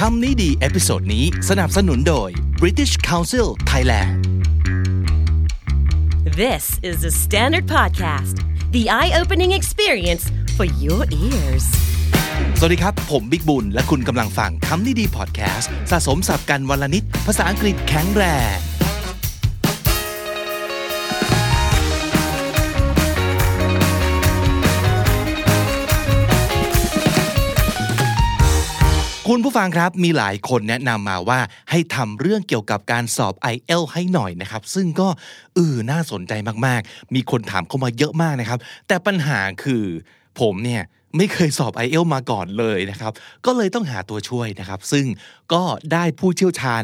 คำนี้ดี episode นี้สนับสนุนโดย British Council Thailand This is the Standard Podcast, the eye opening experience for your ears. สวัสดีครับ ผมบิ๊กบุญ และคุณกำลังฟังคำนี้ดีพอดแคสต์สะสมศัพท์กันวันละนิด ภาษาอังกฤษแข็งแรง คุณผู้ฟังครับมีหลายคนแนะนำมาว่าให้ทำเรื่องเกี่ยวกับการสอบ IELTS ให้หน่อยนะครับ ซึ่งก็เออน่าสนใจมากๆ มีคนถามเข้ามาเยอะมากนะครับ แต่ปัญหาคือผมเนี่ย ไม่เคยสอบ IELTS มาก่อนเลยนะครับ ก็เลยต้องหาตัวช่วยนะครับ ซึ่งก็ได้ผู้เชี่ยวชาญ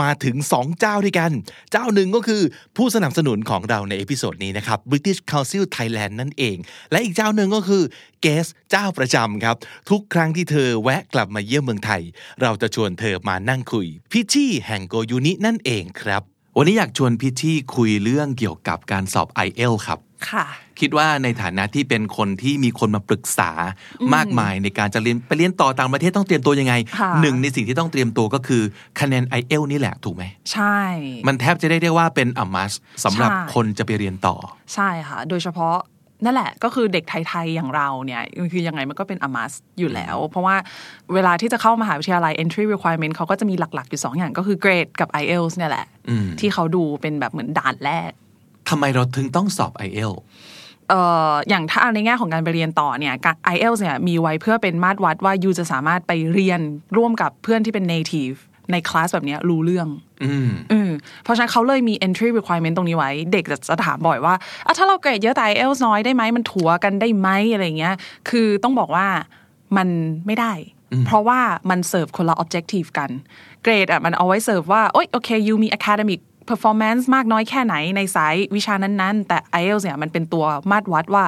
มาถึง 2 เจ้าด้วยกัน เจ้าหนึ่งก็คือผู้สนับสนุนของเราใน episode นี้นะครับ British Council Thailand นั่นเอง และอีกเจ้าหนึ่งก็คือเกสเจ้าประจำครับ ทุกครั้งที่เธอแวะกลับมาเยี่ยมเมืองไทย เราจะชวนเธอมานั่งคุย พิชชี่แห่งโกยูนินั่นเองครับ วันนี้อยากชวนพิชชี่คุยเรื่องเกี่ยวกับการสอบ i อ l ครับ ค่ะ คิดว่าในฐานะที่เป็นคนที่มีคนมาปรึกษามากมายในการจะเรียนไปเรียนต่อต่างประเทศต้องเตรียมตัวยังไงค่ะหนึ่งในสิ่งที่ต้องเตรียมตัวก็คือคะแนน i อ l นี่แหละถูกไหม ใช่ มันแทบจะได้เรียกว่าเป็นอมัสสำหรับใช่คนจะไปเรียนต่อ ใช่ค่ะ โดยเฉพาะ นั่นแหละก็คือเด็กไทย ๆ อย่างเราเนี่ยคือยังไงมันก็เป็นอมัสอยู่แล้ว เพราะว่าเวลาที่จะเข้ามหาวิทยาลัย entry requirement เขาก็จะมีหลัก ๆ อยู่ 2 อย่างก็คือเกรดกับ IELTS เนี่ยแหละ ที่เขาดูเป็นแบบเหมือนด่านแรกทำไมเราถึงต้องสอบ i อ l เอ่ออย่างถ้าในแง่ของการไปเรียนต่อเนี่ยการ IELTS เนี่ยมีไว้เพื่อเป็นมาตรวัดว่ายูจะสามารถไปเรียนร่วมกับเพื่อนที่เป็น native ในคลาสแบบเนี้ยรู้เรื่องอืมอืมเพราะฉะนั้นเขาเลยมี entry requirement ตรงนี้ไว้ เด็กจะถามบ่อยว่าอะถ้าเราเกรดเยอะแต่ IELTS น้อยได้ไหมมันถัวกันได้ไหมอะไรอย่างเงี้ย คือต้องบอกว่ามันไม่ได้ เพราะว่ามันเสิร์ฟคนละ objective กัน เกรดอะมันเอาไว้เสิร์ฟว่าโอ๊ยโอเคยูมี academic performance มากน้อยแค่ไหนในสายวิชานั้นๆ แต่ IELTS เนี่ยมันเป็นตัวมาตรวัดว่า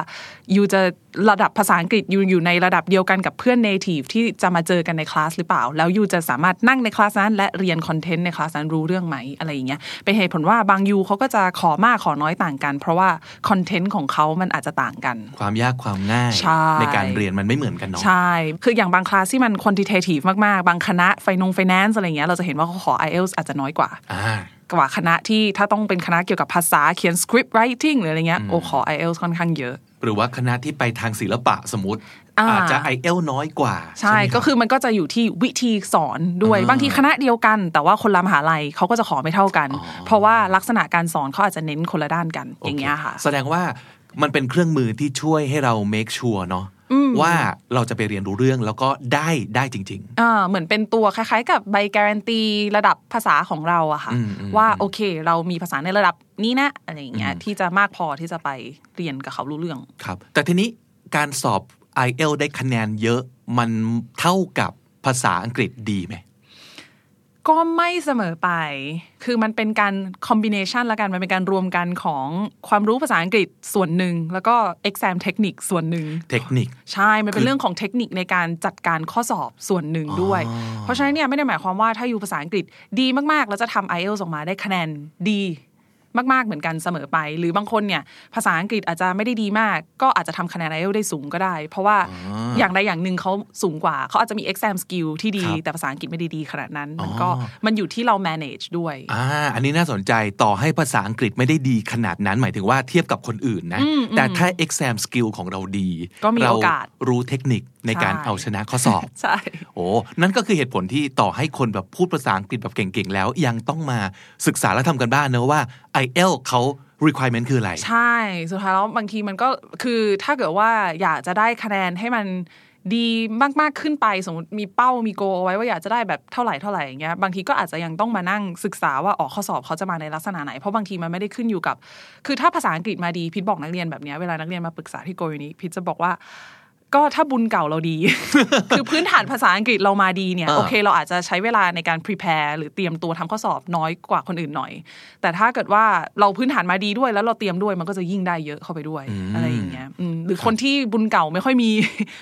ยูจะระดับภาษาอังกฤษยูอยู่ในระดับเดียวกันกับเพื่อน native ที่จะมาเจอกันในคลาสหรือเปล่า แล้วยูจะสามารถนั่งในคลาสนั้นและเรียนคอนเทนต์ในคลาสนั้นรู้เรื่องไหมอะไรอย่างเงี้ยเป็นเหตุผลว่าบางยูเขาก็จะขอมากขอน้อยต่างกัน เพราะว่าคอนเทนต์ของเขามันอาจจะต่างกัน ความยากความง่ายใช่การเรียนมันไม่เหมือนกันเนาะใช่ คืออย่างบางคลาสที่มัน quantitative มากๆ บางคณะไฟนงไฟแนนซ์อะไรเงี้ยเราจะเห็นว่าเขาขอ IELTS อาจจะน้อยกว่าอ่า กว่าคณะที่ถ้าต้องเป็นคณะเกี่ยวกับภาษาเขียน script writing หรืออะไรเงี้ยโอ้ขอ IELTS ค่อนข้างเยอะ หรือว่าคณะที่ไปทางศิลปะสมมติอ่าอาจจะ i อ l น้อยกว่า ใช่ไหมรับก็คือมันก็จะอยู่ที่วิธีสอนด้วยอ่าบางทีคณะเดียวกัน แต่ว่าคนละมหาลัยเขาก็จะขอไม่เท่ากัน เพราะว่าลักษณะการสอนเขาอาจจะเน้นคนละด้านกันอย่างเงี้ยค่ะโอเคแสดงว่ามันเป็นเครื่องมือที่ช่วยให้เรา make sure เนาะ ว่าเราจะไปเรียนรู้เรื่องแล้วก็ได้ได้จริงอ่าเหมือนเป็นตัวคล้ายๆ กับใบการันตีระดับภาษาของเราอะค่ะอืมอืมว่าโอเค เรามีภาษาในระดับนี้นะอะไรอย่างเงี้ยที่จะมากพอที่จะไปเรียนกับเขารู้เรื่องๆครับ แต่ทีนี้การสอบ i อ l ได้คะแนนเยอะมันเท่ากับภาษาอังกฤษดีไหม ก็ไม่เสมอไป คือมันเป็นการคอมบิเนชันละกัน มันเป็นการรวมกันของความรู้ภาษาอังกฤษส่วนหนึ่ง แล้วก็ exam เทคนิคส่วนหนึ่ง เทคนิค ใช่ มันเป็นเรื่องของเทคนิคในการจัดการข้อสอบส่วนหนึ่งด้วย เพราะฉะนั้นเนี่ยไม่ได้หมายความว่าถ้าอยู่ภาษาอังกฤษดีมากๆ แล้วจะทำ IELTS ออกมาได้คะแนนดี มากๆเหมือนกันเสมอไป หรือบางคนเนี่ยภาษาอังกฤษอาจจะไม่ได้ดีมาก ก็อาจจะทำคะแนน IELTS ได้สูงก็ได้ เพราะว่าอย่างใดอย่างหนึ่งเขาสูงกว่าเขาอาจจะมี exam skill ที่ดีครับแต่ภาษาอังกฤษไม่ได้ดีขนาดนั้น มันก็มันอยู่ที่เรา manage ด้วยอ่าอันนี้น่าสนใจต่อให้ภาษาอังกฤษไม่ได้ดีขนาดนั้น หมายถึงว่าเทียบกับคนอื่นนะ แต่ถ้า exam skill ของเราดีก็มีโอกาสเรู้เทคนิคในการใช่เอาชนะข้อสอบใช่โอ้นั่นก็คือเหตุผลที่ต่อให้คนแบบพูดภาษาอังกฤษแบบเก่งๆแล้ว ยังต้องมาศึกษาและทำกันบ้านเนอะว่า i อ l เขา requirement คืออะไร ใช่ สุดท้ายแล้วบางทีมันก็คือถ้าเกิดว่าอยากจะได้คะแนนให้มันดีมากๆขึ้นไปสมมติมีเป้ามีโกเอาไว้ว่าอยากจะได้แบบเท่าไหร่เท่าไหร่อย่างเงี้ยบางทีก็อาจจะยังต้องมานั่งศึกษาว่าออกข้อสอบเขาจะมาในลักษณะไหน เพราะบางทีมันไม่ได้ขึ้นอยู่กับ คือถ้าภาษาอังกฤษมาดีพิทบอกนักเรียนแบบเนี้ยเวลานักเรียนมาปรึกษาที่โกยนี้พิทจะบอกว่า ก็ถ้าบุญเก่าเราดี คือพื้นฐานภาษาอังกฤษเรามาดีเนี่ยอ่าโอเคเราอาจจะใช้เวลาในการ prepare หรือเตรียมตัวทำข้อสอบน้อยกว่าคนอื่นหน่อย แต่ถ้าเกิดว่าเราพื้นฐานมาดีด้วย แล้วเราเตรียมด้วยมันก็จะยิ่งได้เยอะเข้าไปด้วยอะไรอย่างเงี้ยอืมหรือคนที่บุญเก่าไม่ค่อยมี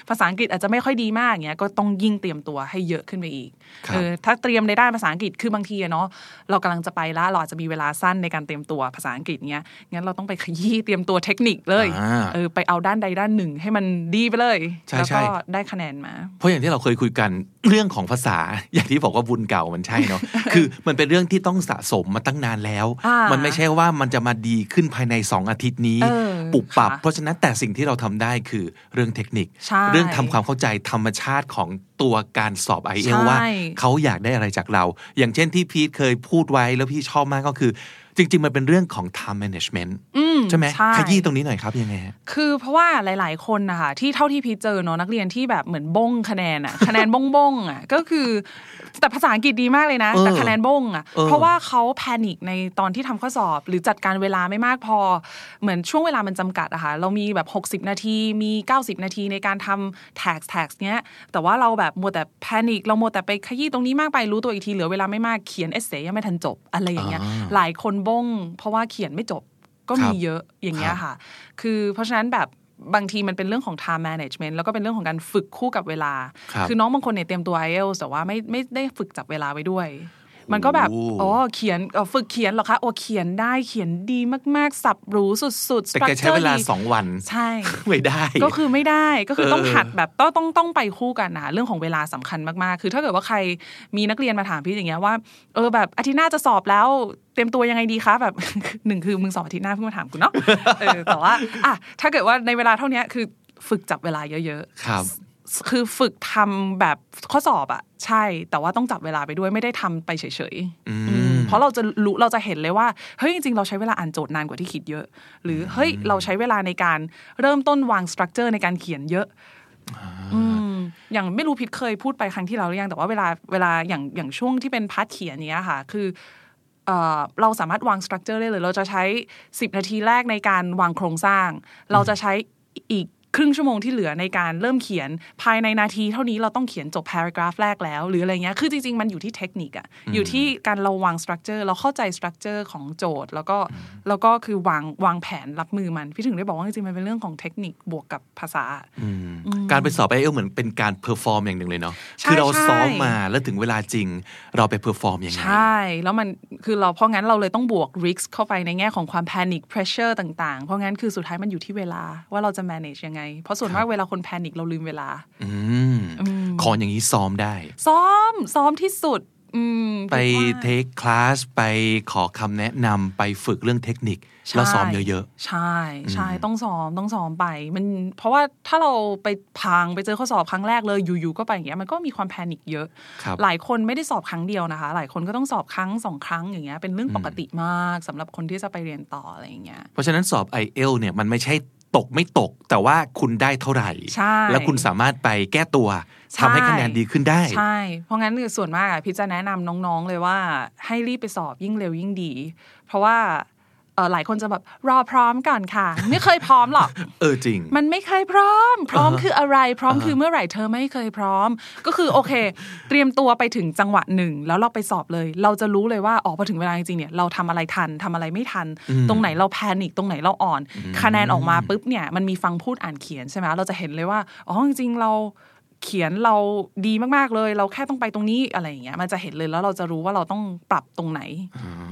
ภาษาอังกฤษอาจจะไม่ค่อยดีมากเงี้ยก็ต้องยิ่งเตรียมตัวให้เยอะขึ้นไปอีกครับเออถ้าเตรียมในด้านภาษาอังกฤษคือบางทีอะเนาะเรากำลังจะไปแล้วเราอาจจะมีเวลาสั้นในการเตรียมตัวภาษาอังกฤษเงี้ยงั้นเราต้องไปขยี้เตรียมตัวเทคนิคเลยอ่าเออไปเอาด้านใดด้านหนึ่งให้มันดีไปเลยใช่แล้วใช่ก็ได้คะแนนมา เพราะอย่างที่เราเคยคุยกันเรื่องของภาษา อย่างที่บอกว่าบุญเก่ามันใช่เนาะคือมันเป็นเรื่องที่ต้องสะสมมาตั้งนานแล้วอ่ามัมันไม่ใช่ว่ามันจะมาดีขึ้นภายใน 2 อาทิตย์นี้เออปุบปับค่ะเพราะฉะนั้นแต่สิ่งที่เราทำได้คือเรื่องเทคนิคใช่เรื่องทำความเข้าใจธรรมชาติของตัวการสอบไอเอลใช่ว่า เขาอยากได้อะไรจากเรา อย่างเช่นที่พีทเคยพูดไว้แล้วพี่ชอบมากก็คือ จริง ๆ มันเป็นเรื่องของ time management อืมใช่ไหมใช่ขยี้ตรงนี้หน่อยครับยังไงฮะคือเพราะว่าหลาย ๆ คนนะคะที่เท่าที่พีชเจอเนาะนักเรียนที่แบบเหมือนบ้งคะแนนอะคะแนนบ้งบ้งๆอะก็คือ แต่ภาษาอังกฤษดีมากเลยนะเออแต่คะแนนบ้งอะเออเพราะว่าเขาแพนิคในตอนที่ทำข้อสอบ หรือจัดการเวลาไม่มากพอ เหมือนช่วงเวลามันจำกัดอะค่ะเรามีแบบ 60 นาทีมี 90 นาทีในการทำ tax tax เนี้ยแต่ว่าเราแบบมัวแต่แพนิคเรามัวแต่ไปขยี้ตรงนี้มากไปรู้ตัวอีกทีเหลือเวลาไม่มากเขียนเอเซยังไม่ทันจบอะไรอย่างเงี้ยอ่าหลายคนบ้ง เพราะว่าเขียนไม่จบก็ครับมีเยอะอย่างเงี้ยค่ะ คือเพราะฉะนั้นแบบบางทีมันเป็นเรื่องของ time management แล้วก็เป็นเรื่องของการฝึกคู่กับเวลาครับอน้องบางคนเนี่ยเตรียมตัว IELTS แต่ว่าไม่ไม่ได้ฝึกจับเวลาไว้ด้วย มันก็แบบโอ้อ๋อเขียนเอ่อฝึกเขียนเหรอคะโอ้เขียนได้เขียนดีมากๆ สับหรูสุดๆแต่แกใช้เวลา structure ดีสองวันใช่ไม่ได้ ก็คือไม่ได้ก็คือเออต้องหัดแบบต้องต้องต้องไปคู่กันนะเรื่องของเวลาสำคัญมากๆ คือถ้าเกิดว่าใครมีนักเรียนมาถามพี่อย่างเงี้ยว่าเออแบบอาทิตย์หน้าจะสอบแล้วเตรียมตัวยังไงดีคะแบบหนึ่งคือมึงสอบอาทิตย์หน้าเพิ่งมาถามกูเนาะเออแต่ว่าอะถ้าเกิดว่าในเวลาเท่านี้คือฝึกจับเวลาเยอะๆ ครับคือฝึกทำแบบข้อสอบอะใช่ แต่ว่าต้องจับเวลาไปด้วยไม่ได้ทำไปเฉยๆอืมเพราะเราจะรู้เราจะเห็นเลยว่าเฮ้ยจริงๆ เราใช้เวลาอ่านโจทย์นานกว่าที่คิดเยอะ หรือเฮ้ยเราใช้เวลาในการเริ่มต้นวาง structure ในการเขียนเยอะอืมอย่างไม่รู้พีชเคยพูดไปครั้งที่แล้วหรือยังแต่ว่าเวลาเวลาอย่างอย่างช่วงที่เป็น part เขียนเนี้ยค่ะ คือเอ่อเราสามารถวาง structure ได้เลย เราจะใช้ 10 นาทีแรกในการวางโครงสร้าง เราจะใช้อีก ครึ่งชั่วโมงที่เหลือในการเริ่มเขียนภายในนาทีเท่านี้เราต้องเขียนจบ paragraph แรกแล้ว หรืออะไรเงี้ยคือจริง ๆ มันอยู่ที่เทคนิคอะอยู่ที่การเราวาง structure เราเข้าใจ structure ของโจทย์ แล้วก็แล้วก็คือวางวางแผนรับมือมัน พี่ถึงได้บอกว่าจริงๆมันเป็นเรื่องของเทคนิคบวกกับภาษา การไปสอบ IELTS เหมือนเป็นการ perform อย่างหนึ่งเลยเนาะใช่คือเราใช่ซ้อมมาแล้วถึงเวลาจริงเราไป perform ยังไงใช่แล้วมันคือเราเพราะงั้นเราเลยต้องบวก risk เข้าไปในแง่ของความ panic pressure ต่างๆ เพราะงั้นคือสุดท้ายมันอยู่ที่เวลาว่าเราจะ manage ยังไงเพราะส่วนมากเวลาคน panic เราลืมเวลาอืมของอย่างนี้ซ้อมได้ ซ้อมซ้อมที่สุดอืมไปคิดว่า take class ไปขอคำแนะนำไปฝึกเรื่องเทคนิคใช่แล้วซ้อมเยอะใช่ใช่ต้องซ้อมต้องซ้อมไป มันเพราะว่าถ้าเราไปพังไปเจอข้อสอบครั้งแรกเลยอยู่ๆก็ไปอย่างเงี้ยมันก็มีความแพนิคเยอะครับหลายคนไม่ได้สอบครั้งเดียวนะคะ หลายคนก็ต้องสอบครั้งสองครั้งอย่างเงี้ยเป็นเรื่องปกติมากสำหรับคนที่จะไปเรียนต่ออะไรอย่างเงี้ยๆเพราะฉะนั้นสอบ i อเอลเนี่ยมันไม่ใช่ ตกไม่ตก แต่ว่าคุณได้เท่าไหร่ใช่แล้วคุณสามารถไปแก้ตัวใช่ทำให้คะแนนดีขึ้นได้ ใช่ เพราะงั้นคือส่วนมากอะพี่จะแนะนำน้องๆเลยว่าให้รีบไปสอบยิ่งเร็วยิ่งดี เพราะว่าเอ่อ หลายคนจะแบบรอพร้อมก่อนค่ะ ไม่เคยพร้อมหรอกเออจริง มันไม่เคยพร้อม พร้อมคืออะไร พร้อมคือเมื่อไหร่เธอไม่เคยพร้อม ก็คือโอเค เตรียมตัวไปถึงจังหวะหนึ่งแล้วเราไปสอบเลย เราจะรู้เลยว่าอ๋อพอถึงเวลาจริงๆเนี่ยเราทำอะไรทันทำอะไรไม่ทัน ตรงไหนเราแพนิคตรงไหนเราอ่อน คะแนนออกมาปุ๊บเนี่ยมันมีฟังพูดอ่านเขียนใช่ไหมเราจะเห็นเลยว่าอ๋อจริงๆเรา เขียนเราดีมากๆเลย เราแค่ต้องไปตรงนี้อะไรอย่างเงี้ยมันจะเห็นเลยแล้วเราจะรู้ว่าเราต้องปรับตรงไหน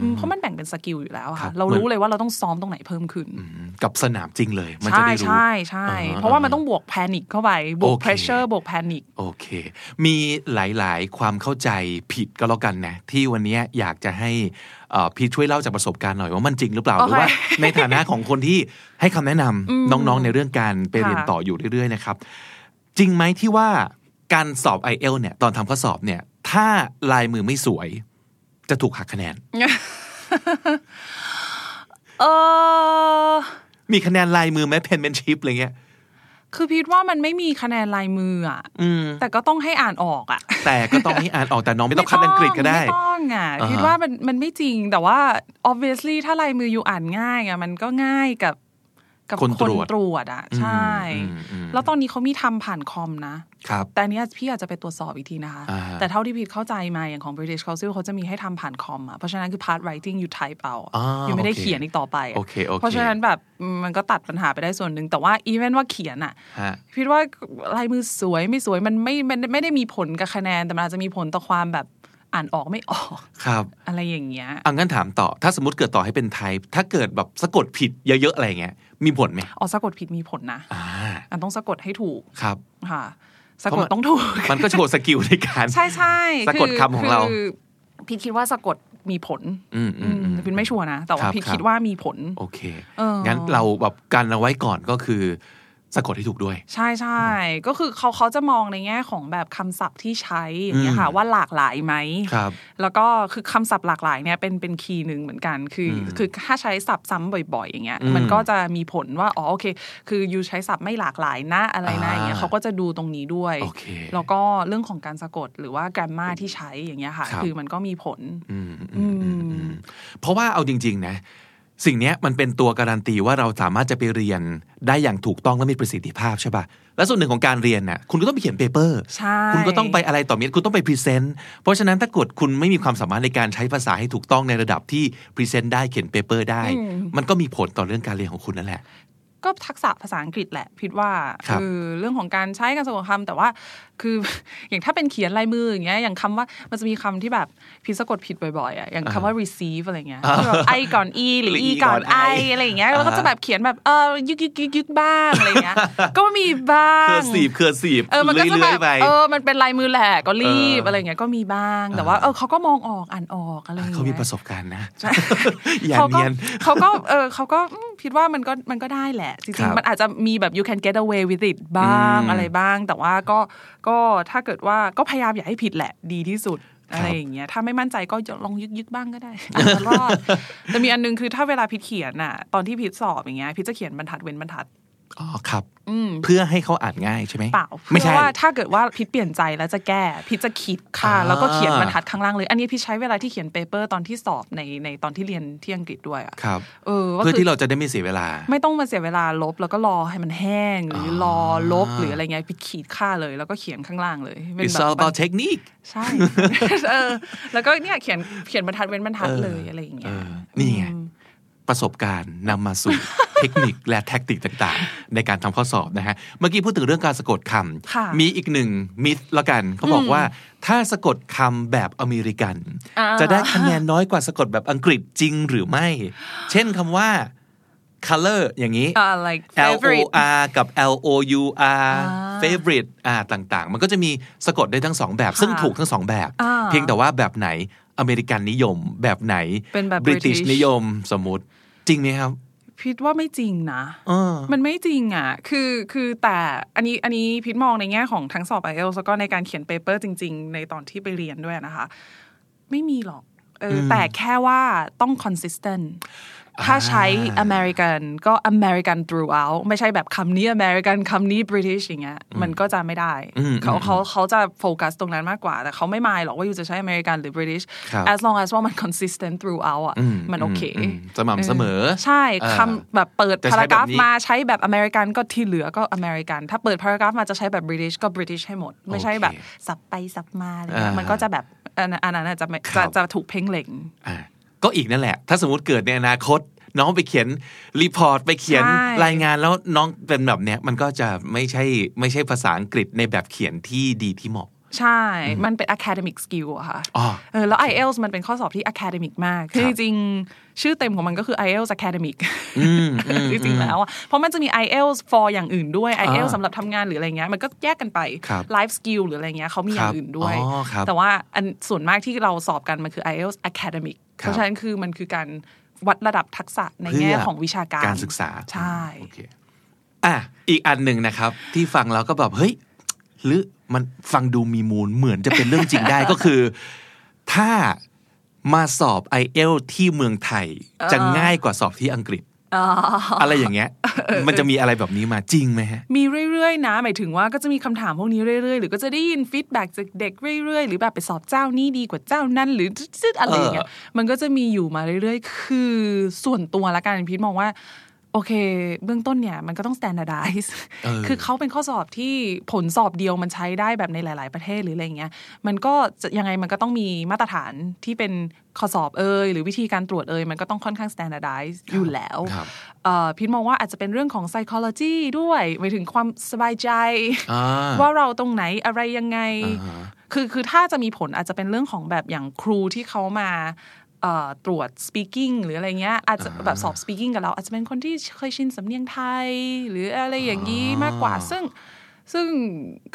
อืมเพราะมันแบ่งเป็น skill อยู่แล้วครับค่ะเรารู้เลยว่าเราต้องซ้อมตรงไหนเพิ่มขึ้น กับสนามจริงเลย มันจะใช่ได้รู้ใช่ใช่อ่าเพราะว่ามันต้องบวก panic เข้าไปบวกโอเค pressure บวก panicโอเค มีหลายๆ ความเข้าใจผิดก็แล้วกันนะที่วันนี้อยากจะให้เอ่อพี่ช่วยเล่าจากประสบการณ์หน่อยว่ามันจริงหรือเปล่าโอเครือว่าในฐานะของคนที่ให้คำแนะนำน้องๆในเรื่องการไปเรียนค่ะต่ออยู่เรื่อยๆนะครับ จริงไหมที่ว่าการสอบ i อเอลเนี่ยตอนทำข้อสอบเนี่ย ถ้าลายมือไม่สวย จะถูกหักคะแนนเออมีคะแนนลายมือไหม penmanship อะไรเงี้ยคือพีชว่ามันไม่มีคะแนนลายมืออะอืมแต่ก็ต้องให้อ่านออกอะ แต่ก็ต้องให้อ่านออกแต่น้องไม่ต้องคัดอังกฤษก็ได้ ไม่ต้องอะอ่าฮะพีชว่ามันมันไม่จริงแต่ว่า obviously ถ้าลายมืออยู่อ่านง่ายอะมันก็ง่ายกับ กับคนตรวจตรวจอะใช่อืมอืมแล้วตอนนี้เขามีทำผ่านคอมนะครับแต่อันเนี้ยพี่อาจจะไปตรวจสอบอีกทีนะคะอ่าแต่เท่าที่พีทเข้าใจมาอย่างของ British Council เขาจะมีให้ทำผ่านคอมอะเพราะฉะนั้นคือ part writing you type เอาอ่าอยู่ไม่ได้โอเคเขียนอีกต่อไปะโอเคโอเคเพราะฉะนั้นแบบอืมมันก็ตัดปัญหาไปได้ส่วนหนึ่งแต่ว่า even ว่าเขียนอะฮะพีทว่าลายมือสวยไม่สวยมันไม่มันไม่ได้มีผลกับคะแนนแต่มันอาจจะมีผลต่อความแบบอ่านออกไม่ออกครับ อะไรอย่างเงี้ยเอางั้นถามต่อ ถ้าสมมติเกิดต่อให้เป็นไทป์ถ้าเกิดแบบสะกดผิดเยอะๆอะไรเงี้ย มีผลไหมอ๋อสะกดผิดมีผลนะอ่าอันต้องสะกดให้ถูกครับค่ะสะกดต้องถูก มันก็โชว์ skill ในการ ใช่ใช่สะกดคำของเราคือพี่คิดว่าสะกดมีผล อืมอืมอืมพี่ไม่ชัวร์นะ แต่คว่ารับพี่ครับคิดว่ามีผล โอเคเอองั้นเราแบบกันเอาไว้ก่อนก็คือ สะกดให้ถูกด้วย ใช่ใช่ก็คือเขาเขาจะมองในแง่ของแบบคำศัพท์ที่ใช้อย่างเงี้ยค่ะอืมว่าหลากหลายไหมครับแล้วก็คือคำศัพท์หลากหลายเนี่ยเป็นเป็น key หนึ่งเหมือนกัน คืออคือถ้าใช้ศัพท์ซ้ำบ่อย ๆ อย่างเงี้ยอืมมันก็จะมีผลว่าอ๋อโอเค คือ you ใช้ศัพท์ไม่หลากหลายนะอะไรนะอ่าอย่างเงี้ยเขาก็จะดูตรงนี้ด้วยโอเคแล้วก็เรื่องของการสะกดหรือว่า grammar ที่ใช้อย่างเงี้ยค่ะครับคือมันก็มีผลอืมอืมอืมอืมเพราะว่าเอาจริง ๆ นะ สิ่งเนี้ยมันเป็นตัวการันตีว่าเราสามารถจะไปเรียนได้อย่างถูกต้องและมีประสิทธิภาพใช่ป่ะ และส่วนหนึ่งของการเรียนน่ะคุณก็ต้องไปเขียน paper ใช่คุณก็ต้องไปอะไรต่อมีคุณต้องไป present เพราะฉะนั้นถ้ากดคุณไม่มีความสามารถในการใช้ภาษาให้ถูกต้องในระดับที่present ได้เขียน paper ได้ มันก็มีผลต่อเรื่องการเรียนของคุณนั่นแหละ ก็ทักษะภาษาอังกฤษแหละพีชว่าครับคือเรื่องของการใช้การสะกดคำแต่ว่า คืออย่างถ้าเป็นเขียนลายมืออย่างเงี้ยอย่างคำว่ามันจะมีคำที่แบบพีชสะกดผิดบ่อยๆอะอย่างคำว่า receive อะไรเงี้ยที่แบบ i ก่อน e หรือหรือ e E ก่อนก่อน i I อะไรอย่างเงี้ยแล้วก็จะแบบเขียนแบบเออยึกยึกยึกยึกบ้างอะไรเงี้ยก็มีบ้าง cursive cursive เออมันก็จะแบบเลื่อยๆไปเออมันเป็นลายมือแหละก็รีบเออออะไรเงี้ยก็มีบ้างแต่ว่าเออเขาก็มองออกอ่านออกอะไรอย่างเงี้ยเขามีประสบการณ์นะใช่อย่าเขาก็เนียนเขาก็เออเขาก็อืมคิดว่ามันก็มันก็ได้แหละจครัริงบๆมันอาจจะมีแบบ you can get away with it บ้างอืมอะไรบ้าง แต่ว่าก็ก็ถ้าเกิดว่าก็พยายามอย่าให้ผิดแหละดีที่สุดครับอะไรอย่างเงี้ยถ้าไม่มั่นใจก็ลองยึกยึกๆบ้างก็ได้อาจจะรอดแต่มีอันนึงคือถ้าเวลาพิดเขียนน่ะ ตอนที่พิดสอบอย่างเงี้ยพิดจะเขียนบรรทัดเว้นบรรทัด อ๋อครับอืมเพื่อให้เขาอ่านง่ายใช่ไหมเปล่าไม่เพใช่ราะว่าถ้าเกิดว่าพิดเปลี่ยนใจแล้วจะแก้พีชจะขีดฆ่าอ่าแล้วก็เขียนบรรทัดข้างล่างเลย อันนี้พีชใช้เวลาที่เขียน paper ตอนที่สอบในในตอนที่เรียนที่อังกฤษด้วยอะครับเออว่าเพื่อคือที่เราจะได้ไม่เสียเวลา ไม่ต้องมาเสียเวลาลบแล้วก็รอให้มันแห้งหรืออรอลบหรืออะไรเงี้ยพีชขีดฆ่าเลย แล้วก็เขียนข้างล่างเลยเป็น It's แบบ all about technique ใช่เออแล้วก็เนี่ยเขียนเขียนบรรทัดเว้นบรรทัดเลยอะไรอย่างเงี้ยเออนี่ไง ประสบการณ์นำมาสู่เทคนิคและ tactic ต่างๆ ในการทำข้อสอบนะฮะ เมื่อกี้พูดถึงเรื่องการสะกดคำค่ะมีอีกหนึ่งมิธละกันเขาบอกว่าถ้าสะกดคำแบบอเมริกันอ่าจะได้คะแนนน้อยกว่าสะกดแบบอังกฤษจริงหรือไม่ เช่นคำว่า color อย่างนี้อ่า like L O favorite R กับ L O U R อ่า favorite อ่าต่างๆ มันก็จะมีสะกดได้ทั้งสองแบบ ซึ่งถูกทั้งสองแบบอ่าเพียงแต่ว่าแบบไหนอเมริกันนิยม แบบไหนเป็นแบบบริติช British นิยมสมมติ จริงไหมครับพิดว่าไม่จริงนะเออมันไม่จริงอะ คือคือแต่อันนี้อันนี้พีชมองในแง่ของทั้งสอบ IELTS แล้วก็ในการเขียน paper จริง ๆ ในตอนที่ไปเรียนด้วยนะคะ ไม่มีหรอกเอออแต่แค่ว่าต้อง consistent ถ้าใช้ American ก็ American throughout ไม่ใช่แบบคำนี้ American คำนี้ British อย่างเงี้ยมันก็จะไม่ได้เขาเขาเขาจะโฟกัสตรงนั้นมากกว่า แต่เขาไม่มายหรอกว่าอยู่จะใช้ American หรือ British ครับ as long as ว่ามัน consistent throughout อะมันโอเคอืมสม่ำเสมอ ใช่เออคำแบบเปิดแต่ใช้แบบกราฟนี้มาใช้แบบอเมริกันก็ที่เหลือก็อเมริกันถ้าเปิด paragraph มาจะใช้แบบ British ก็ British ให้หมด ไม่ใช่แบบสับไปสับมาอะไรเงี้ยอ่ามัมันก็จะแบบอันนั้นอันนั้นอาจจะไม่ครับจะบจะถูกเพ่งเล็งอ่า ก็อีกนั่นแหละ ถ้าสมมติเกิดในอนาคต น้องไปเขียน report ไปเขียนใช่รายงานแล้วน้องเป็นแบบเนี้ยมันก็จะไม่ใช่ไม่ใช่ภาษาอังกฤษในแบบเขียนที่ดีที่เหมาะ ใช่ มันเป็น academic skill อะค่ะอ๋อเออแล้ว IELTS มันเป็นข้อสอบที่ academic มาก คือจริงครับๆชื่อเต็มของมันก็คือ IELTS academic อืมอืมจริงๆแล้วอะเพราะมันจะมี IELTS for อย่างอื่นด้วย IELTS อ่าสำหรับทำงานหรืออะไรเงี้ย มันก็แยกกันไปครับ life skill หรืออะไรเงี้ยเขามีอย่างอื่นด้วยอ๋อครับแต่ว่าอันส่วนมากที่เราสอบกันมันคือ IELTS academic ครับเพราะฉะนั้นคือมันคือการวัดระดับทักษะในแง่ของวิชาการ การศึกษา ใช่โอเคอะอีกอันหนึ่งนะครับ ที่ฟังแล้วก็แบบเฮ้ย หรือมันฟังดูมีมูลเหมือนจะเป็นเรื่องจริงได้ก็คือ ถ้ามาสอบ i อเอลที่เมืองไทย จะง่ายกว่าสอบที่อังกฤษอะไรอย่างเงี้ย มันจะมีอะไรแบบนี้มาจริงไหมฮะ มีเรื่อยๆนะ หมายถึงว่าก็จะมีคำถามพวกนี้เรื่อยๆ หรือก็จะได้ยินฟีดแบ็กจากเด็กเรื่อยๆ หรือแบบไปสอบเจ้านี้ดีกว่าเจ้านั้น หรืออะไรอย่างเงี้ย มันก็จะมีอยู่มาเรื่อยๆ คือส่วนตัวละกันพีทมองว่า โอเค เบื้องต้นเนี่ยมันก็ต้อง standardize เออคือเขาเป็นข้อสอบที่ผลสอบเดียวมันใช้ได้แบบในหลาย ๆ ประเทศหรืออะไรอย่างเงี้ย มันก็จะยังไงมันก็ต้องมีมาตรฐานที่เป็นข้อสอบเอยหรือวิธีการตรวจเอยมันก็ต้องค่อนข้าง standardize อยู่แล้วครับเอ่อพิทมองว่าอาจจะเป็นเรื่องของ psychology ด้วยหมายถึงความสบายใจอ่าว่าเราตรงไหนอะไรยังไงอ่าฮะคือคือถ้าจะมีผลอาจจะเป็นเรื่องของแบบอย่างครูที่เขามาเอ่อ ตรวจ speaking หรืออะไรเงี้ยอาจจะแบบสอบ speaking กับเรา อาจจะเป็นคนที่เคยชินสำเนียงไทย หรืออะไรอย่างนี้มากกว่าซึ่ง ซึ่ง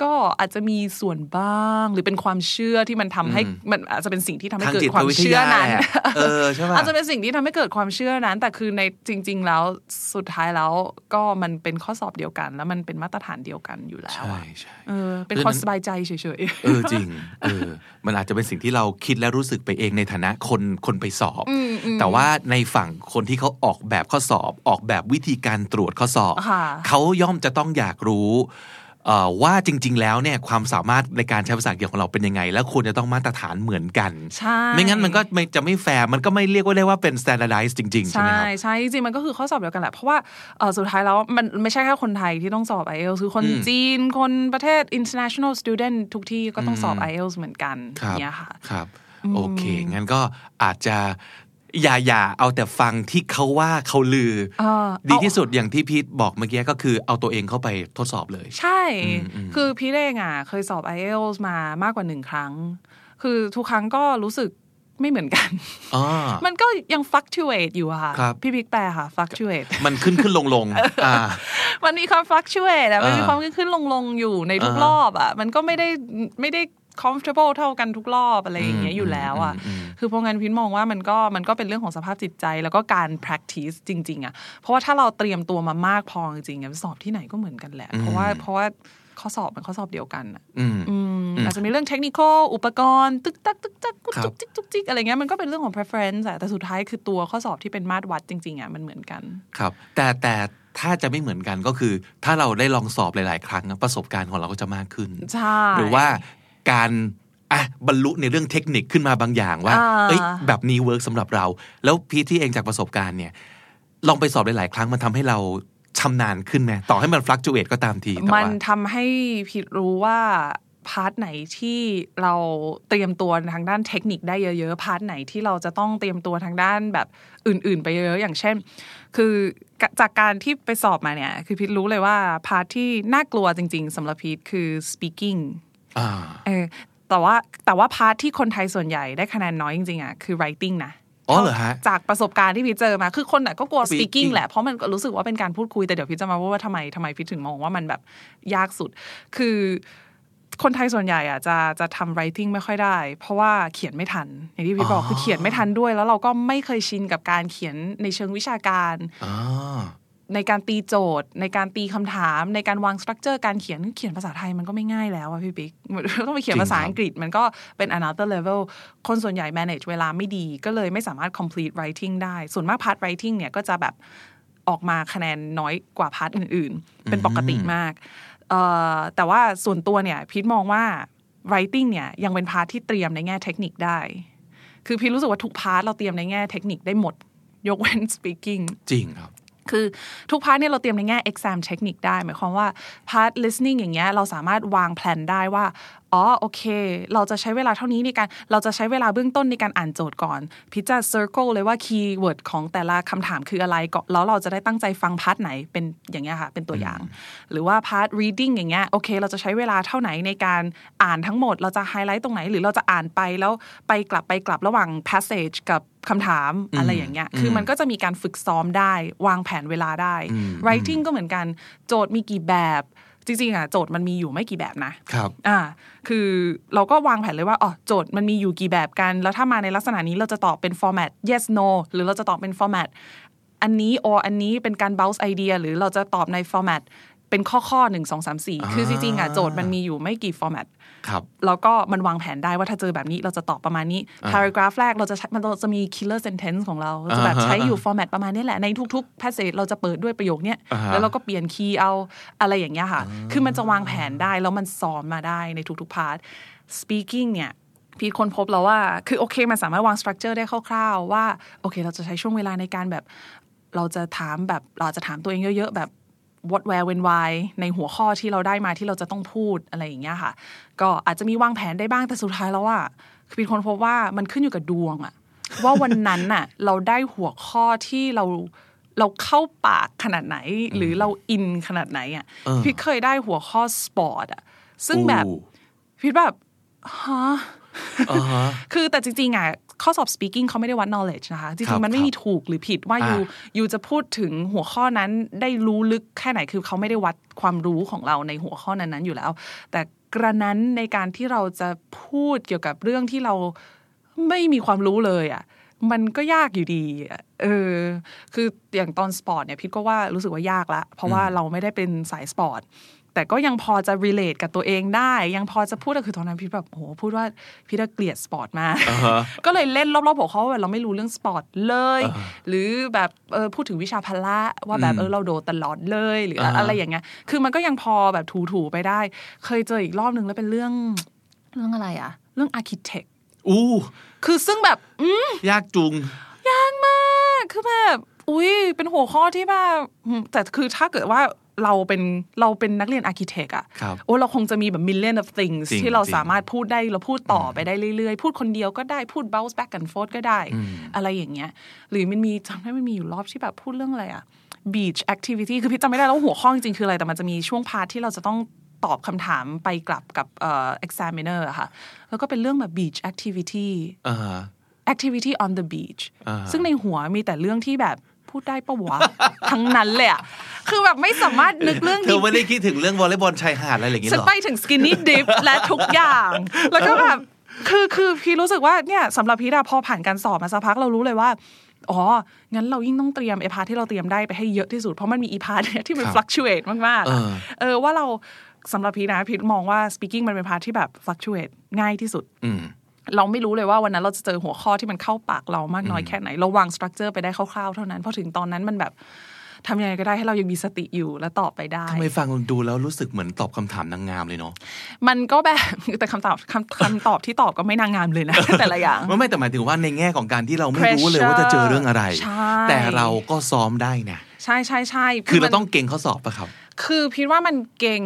ก็อาจจะมีส่วนบ้าง หรือเป็นความเชื่อที่มันทำให้มันอาจจะเป็นสิ่งที่ทำให้ทางเกิดจิตความวิทเชื่อยานั้นแหละเออใช่ป่ะอาจจะเป็นสิ่งที่ทำให้เกิดความเชื่อนั้น แต่คือในจริง ๆ แล้วสุดท้ายแล้วก็มันเป็นข้อสอบเดียวกัน แล้วมันเป็นมาตรฐานเดียวกันอยู่แล้วใช่อะใช่เออเป็นความสบายใจเฉยเออจริงเออมันอาจจะเป็นสิ่งที่เราคิดและรู้สึกไปเองในฐานะคนคนไปสอบ แต่ว่าในฝั่งคนที่เขาออกแบบข้อสอบ ออกแบบวิธีการตรวจข้อสอบค่ะเขาย่อมจะต้องอยากรู้เอ่อ ว่าจริง ๆ แล้วเนี่ยความสามารถในการใช้ภาษาอังกฤษของเราเป็นยังไง แล้วควรจะต้องมาตรฐานเหมือนกันใช่ไม่งั้นมันก็ไม่จะไม่แฟร์มันก็ไม่เรียกว่าได้ว่าเป็น standardized จริง ๆ ใช่ไหมใช่ครับใช่จริง ๆ มันก็คือข้อสอบเดียวกันแหละ เพราะว่าเออสุดท้ายแล้วมันไม่ใช่แค่คนไทยที่ต้องสอบ IELTS คือคนจีนคนประเทศ international student ทุกที่ก็ต้องสอบ IELTS เหมือนกันครับเนี่ยค่ะครับโอเค งั้นก็อาจจะ อย่าอย่าเอาแต่ฟังที่เขาว่าเขาลือเออดีเอาที่สุดอย่างที่พีทบอกเมื่อกี้ก็คือเอาตัวเองเข้าไปทดสอบเลย ใช่ คือพี่เองอะ เคยสอบ IELTS มามากกว่าหนึ่งครั้ง คือทุกครั้งก็รู้สึกไม่เหมือนกันอ๋อมันก็ยัง fluctuate อยู่อะค่ะครับพี่บิ๊กแปลค่ะ fluctuate มันขึ้นขึ้นลงลงอ่ามันมีความ fluctuate อะมันมีอ่าความขึ้นขึ้นลงลงๆอยู่ในทุกอ่ารอบอะมันก็ไม่ได้ไม่ได้ comfortable เท่ากันทุกรอบอะไรอย่างเงี้ยอยู่แล้วอะคือเพราะงั้นพินมองว่ามันก็มันก็เป็นเรื่องของสภาพจิตใจ แล้วก็การ practice จริง ๆอะเพราะว่าถ้าเราเตรียมตัวมามากพอจริงๆอะสอบที่ไหนก็เหมือนกันแหละ เพราะว่าเพราะว่าข้อสอบมันข้อสอบเดียวกันอะอืมอืมอาจจะมีเรื่องเทคนิคอุปกรณ์ตึกตักตึกตักกุกครับจุกจิกจุกจิกอะไรเงี้ยมันก็เป็นเรื่องของ preference อะแต่สุดท้ายคือตัวข้อสอบที่เป็นมาตรวัดจริงๆอะมันเหมือนกัน ครับ แต่แต่ถ้าจะไม่เหมือนกันก็คือ ถ้าเราได้ลองสอบหลาย ๆ ครั้งประสบการณ์ของเราก็จะมากขึ้นใช่หรือว่า การอะบรรลุในเรื่องเทคนิคขึ้นมาบางอย่างว่าอ่าเอ้ยแบบนี้ work สำหรับเรา แล้วพีชที่เองจากประสบการณ์เนี่ย ลองไปสอบหลาย ๆ ครั้งมันทำให้เราชำนาญขึ้นไหมต่อให้มัน fluctuate ก็ตามทีแต่มันว่าทำให้พีชรู้ว่า part ไหนที่เราเตรียมตัวทางด้านเทคนิคได้เยอะๆ part ไหนที่เราจะต้องเตรียมตัวทางด้านแบบอื่น ๆ ไปเยอะๆ อย่างเช่น คือจากการที่ไปสอบมาเนี่ย คือพีชรู้เลยว่า part ที่น่ากลัวจริง ๆสำหรับพีชคือ speaking อ่า เออแต่ว่าแต่ว่า part ที่คนไทยส่วนใหญ่ได้คะแนนน้อยจริงๆอะคือ writing นะอ๋อเหรอฮะจากประสบการณ์ที่พี่เจอมาคือคนน่ะก็กลัว Speaking speaking แหละ เพราะมันก็รู้สึกว่าเป็นการพูดคุยแต่เดี๋ยวพี่จะมาว่าทำไมทำไมพี่ถึงมองว่ามันแบบยากสุด คือคนไทยส่วนใหญ่อะจะจะทำ writing ไม่ค่อยได้ เพราะว่าเขียนไม่ทัน อย่างที่พี่บอกคือเขียนไม่ทันด้วย แล้วเราก็ไม่เคยชินกับการเขียนในเชิงวิชาการอ่า ในการตีโจทย์ ในการตีคำถาม ในการวาง structure การเขียนเขียนภาษาไทยมันก็ไม่ง่ายแล้วอะพี่บิ๊กต้องไปเขียนภาษาอังกฤษมันก็เป็น another level คนส่วนใหญ่ manage เวลาไม่ดี ก็เลยไม่สามารถ complete writing ได้ ส่วนมาก part writing เนี่ยก็จะแบบออกมาคะแนนน้อยกว่า part อื่น ๆ เป็นปกติมากเอ่อแต่ว่าส่วนตัวเนี่ยพีชมองว่า writing เนี่ยยังเป็น part ที่เตรียมในแง่เทคนิคได้ คือพีชรู้สึกว่าทุก part เราเตรียมในแง่เทคนิคได้หมด ยกเว้น speaking จริงครับ คือทุก part เนี่ยเราเตรียมในแง่ exam เทคนิคได้ หมายความว่า part listening อย่างเงี้ยเราสามารถวางแผนได้ว่า อ๋อโอเค เราจะใช้เวลาเท่านี้ในการเราจะใช้เวลาเบื้องต้นในการอ่านโจทย์ก่อน พีชจะ circle เลยว่า keyword ของแต่ละคำถามคืออะไรก่อนแล้วเราจะได้ตั้งใจฟัง part ไหนเป็นอย่างเงี้ยค่ะ เป็นตัวอย่าง หรือว่า part reading อย่างเงี้ยโอเค เราจะใช้เวลาเท่าไหร่ในการอ่านทั้งหมด เราจะไฮไลท์ตรงไหน หรือเราจะอ่านไปแล้วไปกลับไปกลับระหว่าง passage กับคำถามอะไรอย่างเงี้ย คือมันก็จะมีการฝึกซ้อมได้ วางแผนเวลาได้ writing ก็เหมือนกัน โจทย์มีกี่แบบ จริงๆอะโจทย์มันมีอยู่ไม่กี่แบบนะครับอ่าคือเราก็วางแผนเลยว่าอ๋อโจทย์มันมีอยู่กี่แบบกัน แล้วถ้ามาในลักษณะนี้เราจะตอบเป็น format yes no หรือเราจะตอบเป็น format อันนี้ or อันนี้เป็นการ bounce idea หรือเราจะตอบใน format เป็นข้อข้อหนึ่งสองสามสี่คือจริงๆอะโจทย์มันมีอยู่ไม่กี่ format ครับแล้วก็มันวางแผนได้ว่าถ้าเจอแบบนี้เราจะตอบประมาณนี้ paragraph แรกเราจะใช้มันเราจะมี killer sentence ของเราเราจะแบบใช้อยู่ format ประมาณนี้แหละในทุกๆ passage เราจะเปิดด้วยประโยคเนี้ยอ่าฮะแล้วเราก็เปลี่ยน key เอาอะไรอย่างเงี้ยค่ะ คือมันจะวางแผนได้แล้วมันซ้อมมาได้ในทุกๆพาร์ท speaking เนี่ยพีทคนพบแล้วว่า คือโอเค มันสามารถวาง structure ได้คร่าวๆ ว่า โอเค เราจะใช้ช่วงเวลาในการแบบ เราจะถามแบบ เราจะถามตัวเองเยอะๆ แบบ what where when why ในหัวข้อที่เราได้มาที่เราจะต้องพูดอะไรอย่างเงี้ยค่ะ ก็อาจจะมีวางแผนได้บ้างแต่สุดท้ายแล้วว่าคือพีทคนพบว่ามันขึ้นอยู่กับดวงอะว่าวันนั้นน่ะ เราได้หัวข้อที่เราเราเข้าปากขนาดไหน หรือเราอินขนาดไหนอะเออพี่เคยได้หัวข้อสปอร์ตอะซึ่งแบบอู้พี่แบบฮะอ่าฮะคือแต่จริงๆอะข้อสอบ speaking เขาไม่ได้วัด knowledge นะคะจครัริบงๆ มันไม่มีถูกหรือผิดว่าอ่า you you จะพูดถึงหัวข้อนั้นได้รู้ลึกแค่ไหนคือเขาไม่ได้วัดความรู้ของเราในหัวข้อนั้นๆอยู่แล้ว แต่ กระนั้นในการที่เราจะพูดเกี่ยวกับเรื่องที่เราไม่มีความรู้เลยอะมันก็ยากอยู่ดีเออ คืออย่างตอนสปอร์ตเนี่ยพีชก็ว่ารู้สึกว่ายากละ เพราะว่าเราไม่ได้เป็นสายสปอร์ต แต่ก็ยังพอจะ relate กับตัวเองได้ ยังพอจะพูดก็คือตอนนั้นพีชแบบโหพูดว่าพีชเกลียดสปอร์ตมากก็เลยเล่นรอบๆหัวข้อว่าเราไม่รู้เรื่องสปอร์ตเลย หรือแบบเออพูดถึงวิชาพละว่าแบบเออเราโดดตลอดเลยหรืออะอ่าฮะอะไรอย่างเงี้ยคือมันก็ยังพอแบบถูๆไปได้ เคยเจออีกรอบหนึ่งแล้วเป็นเรื่องเรื่องอะไรอะเรื่อง architect อู้หูคือซึ่งแบบอืมยากจังยากมากคือแบบอุ้ยเป็นหัวข้อที่แบบอืมแต่คือถ้าเกิดว่า เราเป็นเราเป็นนักเรียน architect อะครับโอ้เราคงจะมีแบบ million of things จริงที่เราจริงสามารถพูดได้เราพูดต่อไปได้เรื่อยๆ พูดคนเดียวก็ได้พูด bounce back and forth ก็ได้ อะไรอย่างเงี้ย หรือมันมีจำได้มันมีอยู่รอบที่แบบพูดเรื่องอะไรอะ beach activity คือพี่จำไม่ได้แล้วหัวข้อจริงๆคืออะไร แต่มันจะมีช่วงพาร์ทที่เราจะต้องตอบคำถามไปกลับกับเอ่อ examiner อะค่ะ แล้วก็เป็นเรื่องแบบ beach activity อ่าฮะ activity on the beach อ่าซึ่งในหัวมีแต่เรื่องที่แบบ พูดได้ปะวะทั้งนั้นเลยอะคือแบบไม่สามารถนึกเรื่องเธดีอไม่ได้คิดถึงเรื่องวอลเลย์บอลชายหาดอะไรอย่างงี้ฉัหนรอไปถึง skinny dip และทุกอย่าง แล้วก็แบบคือคือพีชรู้สึกว่าเนี่ยสำหรับพีชอะพอผ่านการสอบมาสักพักเรารู้เลยว่าอ๋อ งั้นเรายิ่งต้องเตรียมไอ้ part ที่เราเตรียมได้ไปให้เยอะที่สุด เพราะมันมีอี part เนี่ยที่มันครับ fluctuate มากๆเออะอเออว่าเราสำหรับพีชนะพีชมองว่า speaking มันเป็น part ที่แบบ fluctuate ง่ายที่สุดอืม เราไม่รู้เลยว่าวันนั้นเราจะเจอหัวข้อที่มันเข้าปากเรามากน้อยแค่ไหน เราวาง structure ไปได้คร่าวๆเท่านั้นพอถึงตอนนั้นมันแบบทำยังไงก็ได้ให้เรายังมีสติอยู่และตอบไปได้ทำไมฟังดูแล้วรู้สึกเหมือนตอบคำถามนางงามเลยเนาะมันก็แบบแต่คำตอบคำคำตอบที่ตอบก็ไม่นางงามเลยนะแต่ละอย่างไม่ไม่แต่หมายถึงว่าในแง่ของการที่เราไม่รู้เลยว่าจะเจอเรื่องอะไรใช่แต่เราก็ซ้อมได้นะใช่ใช่ใช่คือเรามันต้องเก่งข้อสอบปะครับ คือพิดว่ามันเก่ง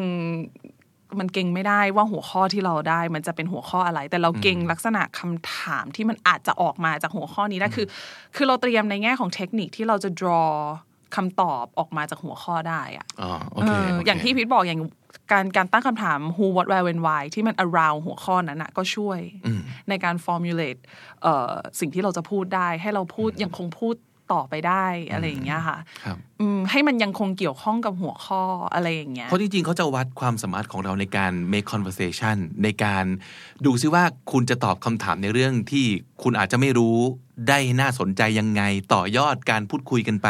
มันเก่งไม่ได้ว่าหัวข้อที่เราได้มันจะเป็นหัวข้ออะไร แต่เราเก่งลักษณะคำถามที่มันอาจจะออกมาจากหัวข้อนี้ได้คือ คือเราเตรียมในแง่ของเทคนิคที่เราจะ draw คำตอบออกมาจากหัวข้อได้อะอ๋อโอเคเออโเคอย่างที่พีทบอกอย่างการการตั้งคำถาม who what where when why ที่มัน around หัวข้อนั้นนะก็ช่วยในการ formulate เอ่อสิ่งที่เราจะพูดได้ ให้เราพูดยังคงพูดต่อไปได้อะไรอย่างเงี้ยค่ะครับอืม ให้มันยังคงเกี่ยวข้องกับหัวข้ออะไรอย่างเงี้ยเพราะจริงๆเขาจะวัดความสามารถของเราในการ make conversation ในการดูซิว่าคุณจะตอบคำถามในเรื่องที่คุณอาจจะไม่รู้ได้น่าสนใจยังไงต่อยอดการพูดคุยกันไป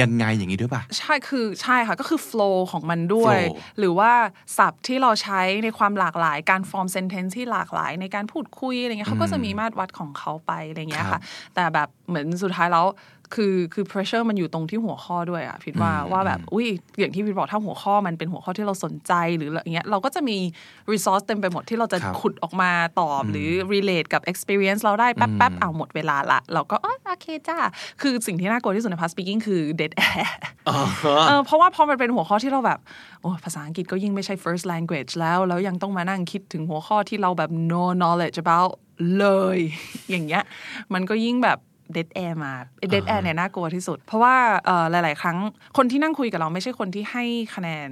ยังไงอย่างนี้ด้วยป่ะ ใช่คือใช่ค่ะ ก็คือ flow ของมันด้วย flow หรือว่าศัพท์ที่เราใช้ในความหลากหลายการ form sentence ที่หลากหลายในการพูดคุยอะไรเงี้ยเขาก็จะมีมาตรวัดของเขาไปอะไรเงี้ยครัค่ะบแต่แบบเหมือนสุดท้ายแล้วคือคือ pressure มันอยู่ตรงที่หัวข้อด้วยอะพิดว่าว่าแบบอุ้ยอย่างที่พิดบอกถ้าหัวข้อมันเป็นหัวข้อที่เราสนใจหรืออะไรเงี้ยเราก็จะมี resource เต็มไปหมดที่เราจะครับขุดออกมาตอบ หรือ relate กับ experience เราได้แป๊บๆเอาหมดเวลาละ เราก็อ๋อโอเคจ้าคือสิ่งที่น่ากลัวที่สุดใน past speaking คือ dead air เออเพราะว่าพอมันเป็นหัวข้อที่เราแบบโอ้ภาษาอังกฤษก็ยิ่งไม่ใช่ first language แล้ว แล้วยังต้องมานั่งคิดถึงหัวข้อที่เราแบบ no knowledge about เลย อย่างเงี้ย มันก็ยิ่งแบบ dead air มา dead air เนี่ยน่ากลัวที่สุด เพราะว่าเอ่อหลาย ๆ ครั้งคนที่นั่งคุยกับเราไม่ใช่คนที่ให้คะแนน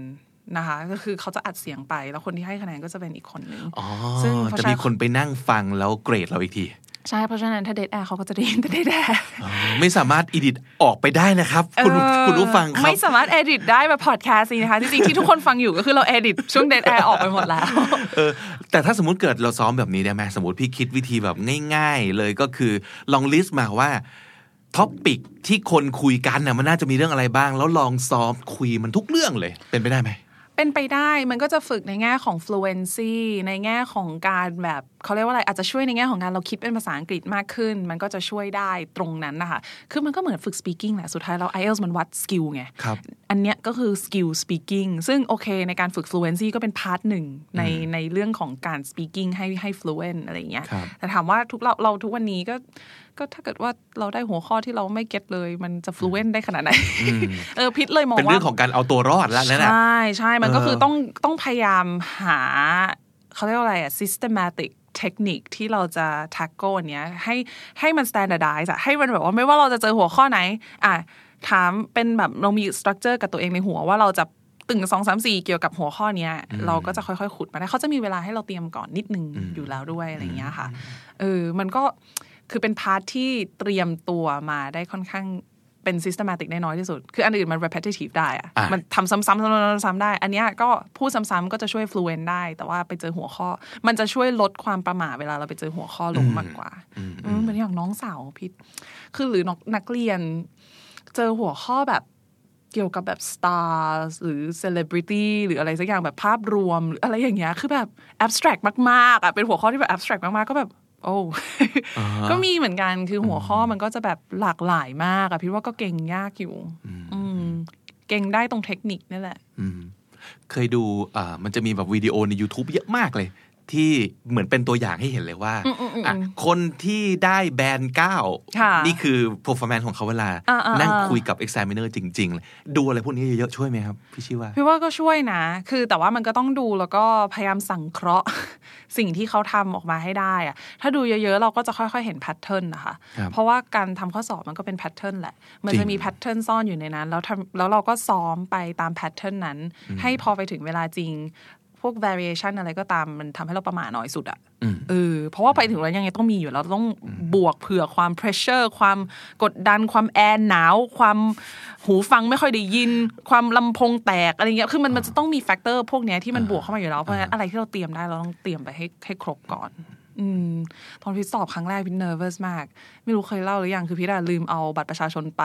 นะคะก็คือเขาจะอัดเสียงไป แล้วคนที่ให้คะแนนก็จะเป็นอีกคนนึงอ๋อซึ่งเพราะจะฉะมีนั้นคนไปนั่งฟังแล้วเกรดเราอีกที ใช่ เพราะฉะนั้นถ้า dead air เขาก็จะได้ยินแต่ dead air ไม่สามารถอิดิทออกไปได้นะครับ คุณเออคุณผู้ฟังครับ ไม่สามารถ edit ได้แบบ podcast นี้นะคะ จริงๆที่ทุกคนฟังอยู่ก็คือเรา edit ช่วง dead air ออกไปหมดแล้วเออแต่ถ้าสมมติเกิดเราซ้อมแบบนี้ได้ไหมสมมติพี่คิดวิธีแบบง่าย ๆ เลยก็คือลองลิสต์มาว่าtopic ที่คนคุยกันน่ะมันน่าจะมีเรื่องอะไรบ้าง แล้วลองซ้อมคุยมันทุกเรื่องเลยเป็นไปได้ไหม เป็นไปได้มันก็จะฝึกในแง่ของ fluency ในแง่ของการแบบเขาเรียกว่าอะไรอาจจะช่วยในแง่ของการเราคิดเป็นภาษาอังกฤษมากขึ้น มันก็จะช่วยได้ตรงนั้นนะคะคือมันก็เหมือนฝึก speaking แหละสุดท้ายเรา IELTS มันวัด skill ไงครับอันเนี้ยก็คือ skill speaking ซึ่งโอเคในการฝึก fluency ก็เป็น part หนึ่งในในเรื่องของการ speaking ให้ให้ fluent อะไรอย่างเงี้ยครับแต่ถามว่าทุกเราเราทุกวันนี้ก็ ก็ถ้าเกิดว่าเราได้หัวข้อที่เราไม่เก็ตเลย มันจะ fluent ได้ขนาดไหนเออพิษเลยมองเป็นว่าเรื่องของการเอาตัวรอดแล้วนั่นแหละใช่ใช่มันก็เออคือต้องต้องพยายามหาเขาเรียกว่าอะไรอะ systematic เทคนิคที่เราจะ tackle อันเนี้ยให้ให้มัน standardize อะให้มันแบบว่าไม่ว่าเราจะเจอหัวข้อไหน อะถามเป็นแบบเรามี structure กับตัวเองในหัวว่าเราจะตึงสองสามสี่เกี่ยวกับหัวข้อเนี้ย เราก็จะค่อยๆ ขุดมาได้เขาจะมีเวลาให้เราเตรียมก่อนนิดนึงอยู่แล้วด้วยอะไรเงี้ยค่ะเออมันก็ คือเป็น part ที่เตรียมตัวมาได้ค่อนข้างเป็น systematic ได้น้อยที่สุด คืออันอื่นมัน repetitive ได้อะอะมันทำซ้ำๆซ้ำๆได้ อันเนี้ยก็พูดซ้ำๆก็จะช่วย fluent ได้ แต่ว่าไปเจอหัวข้อ มันจะช่วยลดความประหม่าเวลาเราไปเจอหัวข้อลงมากกว่าอืมเหมือนอย่างน้องสาวพีชคือหรือนักนักเรียน เจอหัวข้อแบบเกี่ยวกับแบบ stars หรือ celebrity หรืออะไรสักอย่างแบบภาพรวมหรืออะไรอย่างเงี้ย คือแบบ abstract มากๆอะเป็นหัวข้อที่แบบ abstract มากๆ ก็แบบ โอ้ ก็มีเหมือนกันคือหัวข้อมันก็จะแบบหลากหลายมากอะพี่ว่าก็เก่งยากอยู่ อืมเก่งได้ตรงเทคนิคนี่แหละอืมเคยดูอ่ามันจะมีแบบวิดีโอใน YouTube เยอะมากเลย ที่เหมือนเป็นตัวอย่างให้เห็นเลยว่าอะคนที่ได้แบนเก้าค่ะนี่คือ performance ของเขาเวลาอ่าอ่านั่งอ่าคุยกับ examiner จริงๆเลยดูอะไรพวกนี้เยอะๆช่วยไหมครับ พี่ชิว่าพีชว่าก็ช่วยนะ คือแต่ว่ามันก็ต้องดูแล้วก็พยายามสังเคราะห์ สิ่งที่เขาทำออกมาให้ได้อะถ้าดูเยอะๆ เราก็จะค่อยๆเห็น pattern นะคะครับเพราะว่าการทำข้อสอบมันก็เป็น pattern แหละ มันจะมี pattern ซ่อนอยู่ในนั้น แล้วทำแล้วเราก็ซ้อมไปตาม pattern นั้น ให้พอไปถึงเวลาจริง พวก variation อะไรก็ตามมันทำให้เราประมาทน้อยสุดอะเออเพราะว่าไปถึงแล้วยังไงต้องมีอยู่แล้วเราต้องบวกเผื่อความ pressure ความกดดันความแอร์หนาว ความหูฟังไม่ค่อยได้ยิน ความลำโพงแตกอะไรเงี้ยคือมันมันจะต้องมีแฟกเตอร์พวกเนี้ยที่มันบวกเข้ามาอยู่แล้ว เพราะฉะนั้นอะไรที่เราเตรียมได้เราต้องเตรียมไปให้ให้ครบก่อนอืมตอนพี่สอบครั้งแรกพี่ nervous มาก ไม่รู้เคยเล่าหรือยังคือพี่ดาลืมเอาบัตรประชาชนไป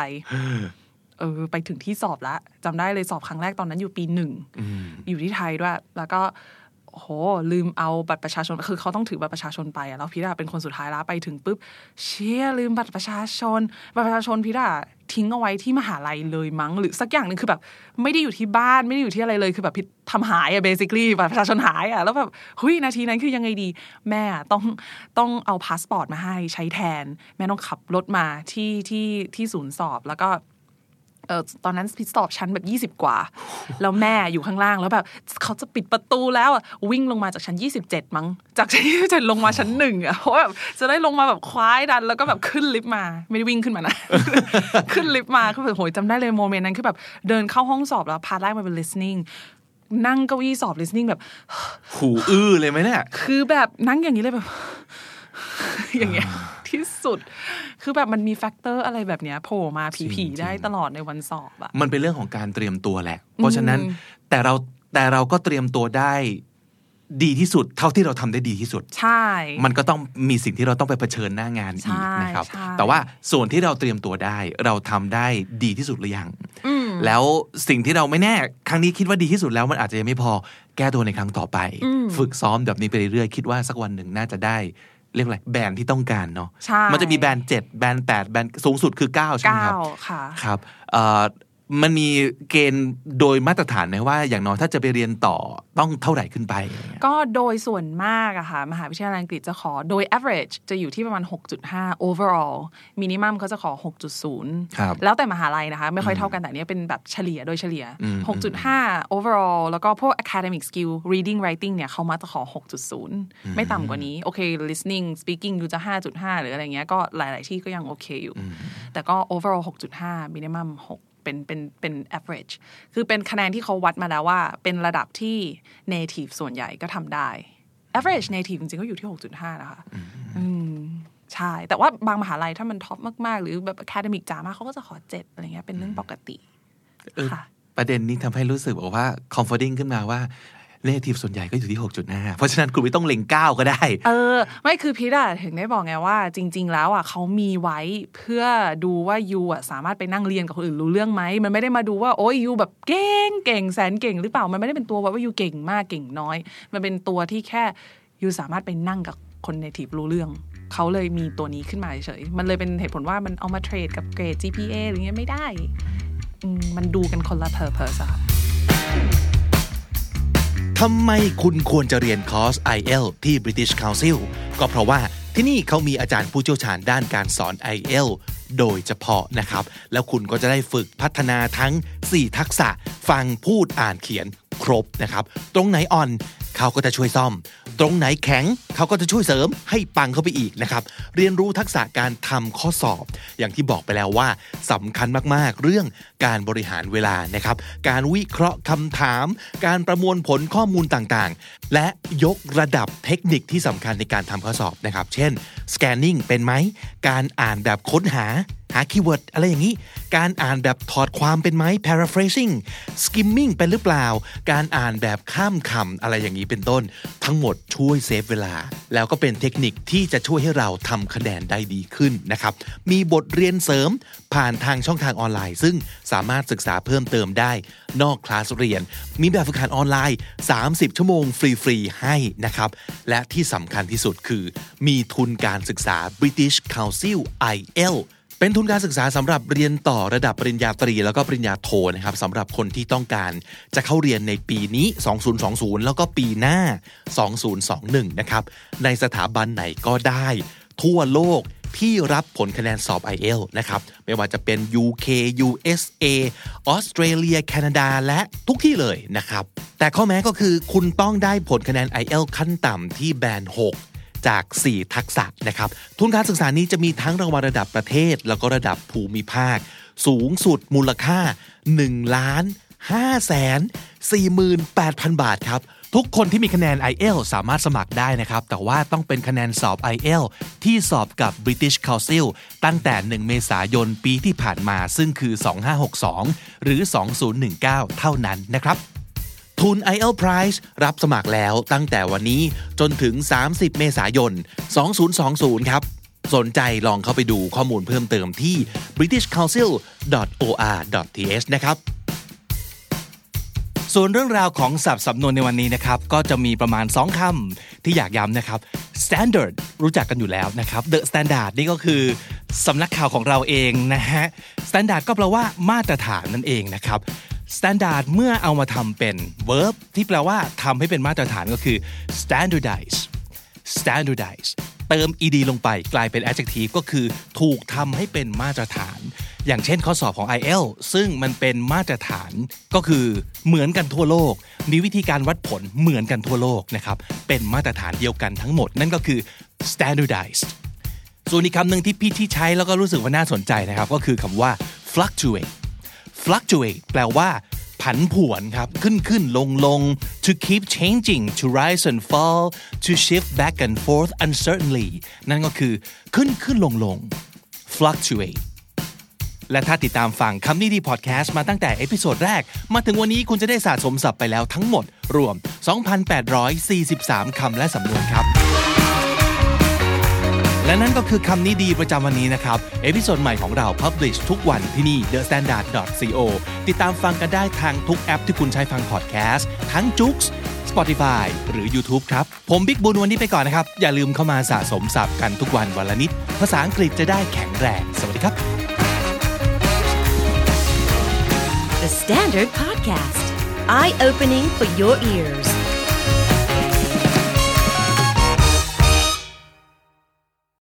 เออไปถึงที่สอบแล้วจำได้เลยสอบครั้งแรกตอนนั้นอยู่ปีหนึ่งอยู่ที่ไทยด้วย แล้วก็โหลืมเอาบัตรประชาชนคือเขาต้องถือบัตรประชาชนไปอะแล้วพี่ดาเป็นคนสุดท้ายแล้วไปถึงปุ๊บเชี่ยลืมบัตรประชาชน บัตรประชาชนพีชอะทิ้งเอาไว้ที่มหาลัยเลยมั้งหรือสักอย่างหนึ่งคือแบบ ไม่ได้อยู่ที่บ้านไม่ได้อยู่ที่อะไรเลยคือแบบพีชทำหายอะ basically บัตรประชาชนหายอะแล้วแบบเฮ้ยนาทีนั้นคือยังไงดี แม่อะต้องต้องเอาพาสปอร์ตมาให้ใช้แทน แม่ต้องขับรถมาที่ที่ที่ศูนย์สอบแล้วก็ เออตอนนั้นพีชสอบชั้นแบบ 20 กว่า แล้วแม่อยู่ข้างล่างแล้วแบบเขาจะปิดประตูแล้วอะวิ่งลงมาจากชั้น 27 มั้ง จากชั้น27ลงมาชั้นหนึ่งอะเพราะแบบจะได้ลงมาแบบคว้าอันนั้น แล้วก็แบบขึ้นลิฟต์มา ไม่ได้วิ่งขึ้นมานะ ขึ้นลิฟต์มาคือแบบโหยจำได้เลย moment นั้นคือแบบเดินเข้าห้องสอบแล้วพาแรกมาเป็น listening นั่งเก้าอี้สอบ listening แบบ หูอื้อเลยไหมเนี่ย คือแบบนั่งอย่างนี้เลยแบบ อย่างเงี้ยที่สุด คือแบบมันมี factor อะไรแบบเนี้ยโผล่มาจริผีงๆๆได้ตลอดในวันสอบอะมันเป็นเรื่องของการเตรียมตัวแหละ เพราะฉะนั้นแต่เราแต่เราก็เตรียมตัวได้ดีที่สุดเท่าที่เราทำได้ดีที่สุด ใช่ มันก็ต้องมีสิ่งที่เราต้องไปเผชิญหน้างานอีกใช่นะครับใช่แต่ว่าส่วนที่เราเตรียมตัวได้ เราทำได้ดีที่สุดหรือยังแล้วสิ่งที่เราไม่แน่ ครั้งนี้คิดว่าดีที่สุดแล้วมันอาจจะยังไม่พอแก้ตัวในครั้งต่อไป ฝึกซ้อมแบบนี้ไปเรื่อยๆคิดว่าสักวันหนึ่งน่าจะได้ เรียกอะไรแบรนด์ที่ต้องการเนาะใช่มันจะมีแบรนด์เจ็ดแบรนด์แปดแบรนด์สูงสุดคือเก้าใช่ไหมครับเก้าค่ะ ครับเอ่อ มันมีเกณฑ์โดยมาตรฐานไหมว่า อย่างน้อยถ้าจะไปเรียนต่อต้องเท่าไหร่ขึ้นไปอะไรเงี้ยก็โดยส่วนมากอะค่ะมหาวิทยาลัยอังกฤษจะขอโดย average จะอยู่ที่ประมาณ 6.5 overall minimum เขาจะขอ 6.0ครับแล้วแต่มหาลัยนะคะ ไม่ค่อยเท่ากันแต่อันเนี้ยเป็นแบบเฉลี่ยโดยเฉลี่ย 6.5 overall แล้วก็พวก academic skill reading writing เนี่ยเขามาจะขอ 6.0 ไม่ต่ำกว่านี้ โอเค listening speaking อยู่จะ 5.5 หรืออะไรเงี้ยก็หลาย ๆ ที่ก็ยังโอเคอยู่ แต่ก็ overall 6.5 minimum 6 เป็นเป็นเป็น average คือเป็นคะแนนที่เขาวัดมาแล้วว่า เป็นระดับที่ native ส่วนใหญ่ก็ทำได้ average native จริงๆก็อยู่ที่ 6.5 นะคะอืมใช่ แต่ว่าบางมหาลัยถ้ามัน top มาก ๆ หรือแบบ academic จ๋ามากเขาก็จะขอ7อะไรเงี้ยเป็นเรื่องปกติเออค่ะประเด็นนี้ทำให้รู้สึกบอกว่า comforting ขึ้นมาว่า native ส่วนใหญ่ก็อยู่ที่ 6.5 เพราะฉะนั้นคุณไม่ต้องเล็ง 9 ก็ได้ เออ ไม่คือพีทอะถึงได้บอกไงว่า จริง ๆ แล้วอะเขามีไว้เพื่อดูว่ายูอะสามารถไปนั่งเรียนกับคนอื่นรู้เรื่องไหม มันไม่ได้มาดูว่าโอ้ยยูแบบเก่งเก่งแสนเก่งหรือเปล่ามันไม่ได้เป็นตัววัดว่ายูเก่งมากเก่งน้อย มันเป็นตัวที่แค่ยูสามารถไปนั่งกับคนเนทีฟรู้เรื่องเขาเลยมีตัวนี้ขึ้นมาเฉย มันเลยเป็นเหตุผลว่ามันเอามาเทรดกับเกรด GPA อะไรเงี้ยไม่ได้ มันดูกันคนละ purpose อะค่ะ ทำไมคุณควรจะเรียนคอร์ส IL ที่ British Council ก็เพราะว่าที่นี่เขามีอาจารย์ผู้เชี่ยวชาญด้านการสอน IL โดยเฉพาะนะครับ แล้วคุณก็จะได้ฝึกพัฒนาทั้ง 4 ทักษะ ฟังพูดอ่านเขียนครบนะครับ ตรงไหนอ่อน เขาก็จะช่วยซ่อม ตรงไหนแข็งเขาก็จะช่วยเสริมให้ปังเข้าไปอีกนะครับ เรียนรู้ทักษะการทำข้อสอบ อย่างที่บอกไปแล้วว่าสำคัญมากๆ เรื่องการบริหารเวลานะครับ การวิเคราะห์คำถาม การประมวลผลข้อมูลต่างๆ และยกระดับเทคนิคที่สำคัญในการทำข้อสอบนะครับ เช่น scanning เป็นไหม การอ่านแบบค้นหา หา keyword อะไรอย่างนี้ การอ่านแบบถอดความเป็นไหม paraphrasing skimming เป็นหรือเปล่า การอ่านแบบข้ามคำอะไรอย่างนี้เป็นต้น ทั้งหมดช่วย save เวลา แล้วก็เป็นเทคนิคที่จะช่วยให้เราทำคะแนนได้ดีขึ้นนะครับ มีบทเรียนเสริมผ่านทางช่องทางออนไลน์ ซึ่งสามารถศึกษาเพิ่มเติมได้ นอกคลาสเรียน มีแบบฝึกหัดออนไลน์ 30 ชั่วโมงฟรีๆให้นะครับ และที่สำคัญที่สุดคือ มีทุนการศึกษา British Council IEL เป็นทุนการศึกษาสำหรับเรียนต่อระดับปริญญาตรีแล้วก็ปริญญาโทนะครับสำหรับคนที่ต้องการจะเข้าเรียนในปีนี้ 2020 แล้วก็ปีหน้า 2021 นะครับ ในสถาบันไหนก็ได้ ทั่วโลกที่รับผลคะแนนสอบ IELTS นะครับ ไม่ว่าจะเป็น UK USA ออสเตรเลีย แคนาดา และทุกที่เลยนะครับ แต่ข้อแม้ก็คือคุณต้องได้ผลคะแนน IELTS ขั้นต่ำที่แบน 6 จาก 4 ทักษะนะครับ ทุนการศึกษานี้จะมีทั้งรางวัลระดับประเทศ แล้วก็ระดับภูมิภาค สูงสุดมูลค่า1ล้าน5แสน48,000 บาทครับ ทุกคนที่มีคะแนน IELTS สามารถสมัครได้นะครับ แต่ว่าต้องเป็นคะแนนสอบ IELTS ที่สอบกับ British Council ตั้งแต่ 1 เมษายนปีที่ผ่านมาซึ่งคือ 2562 หรือ 2019 เท่านั้นนะครับ ทุน IELTS Prize รับสมัครแล้วตั้งแต่วันนี้จนถึง 30 เมษายน 2020 ครับ สนใจลองเข้าไปดูข้อมูลเพิ่มเติมที่ britishcouncil.or.th นะครับส่วนเรื่องราวของศัพท์สำนวนในวันนี้นะครับ ก็จะมีประมาณ 2คำที่อยากย้ำนะครับ standard รู้จักกันอยู่แล้วนะครับ the standard นี่ก็คือสำนักข่าวของเราเองนะฮะ standard ก็แปลว่ามาตรฐานนั่นเองนะครับ standard เมื่อเอามาทำเป็น verb ที่แปลว่าทำให้เป็นมาตรฐานก็คือ standardize standardize เติม ed ลงไปกลายเป็น adjective ก็คือถูกทำให้เป็นมาตรฐาน อย่างเช่นข้อสอบของ IL ซึ่งมันเป็นมาตรฐานก็คือเหมือนกันทั่วโลก มีวิธีการวัดผลเหมือนกันทั่วโลกนะครับ เป็นมาตรฐานเดียวกันทั้งหมด นั่นก็คือ standardized ส่วนอีกคำหนึ่งที่พี่ที่ใช้แล้วก็รู้สึกว่าน่าสนใจนะครับ ก็คือคำว่า fluctuate fluctuate แปลว่า ผันผวนครับ ขึ้นขึ้นลงลง to keep changing to rise and fall to shift back and forth uncertainly นั่นก็คือ ขึ้นขึ้นลงลง fluctuate และถ้าติดตามฟังคำนี้ดีพอดแคสต์มาตั้งแต่ episode แรก มาถึงวันนี้คุณจะได้สะสมศัพท์ไปแล้วทั้งหมด รวม 2,843 คำและสำนวนครับ และนั่นก็คือคำนี้ดีประจำวันนี้นะครับ episode ใหม่ของเรา Publish ทุกวันที่นี่ The Standard co ติดตามฟังกันได้ทางทุกแอปที่คุณใช้ฟังพอดแคสต์ ทั้งจุก Spotify หรือ YouTube ครับ ผมบิ๊กบุญวันนี้ไปก่อนนะครับ อย่าลืมเข้ามาสะสมศัพท์กันทุกวันวันละนิด ภาษาอังกฤษจะได้แข็งแรง สวัสดีครับ The Standard Podcast, eye opening for your ears.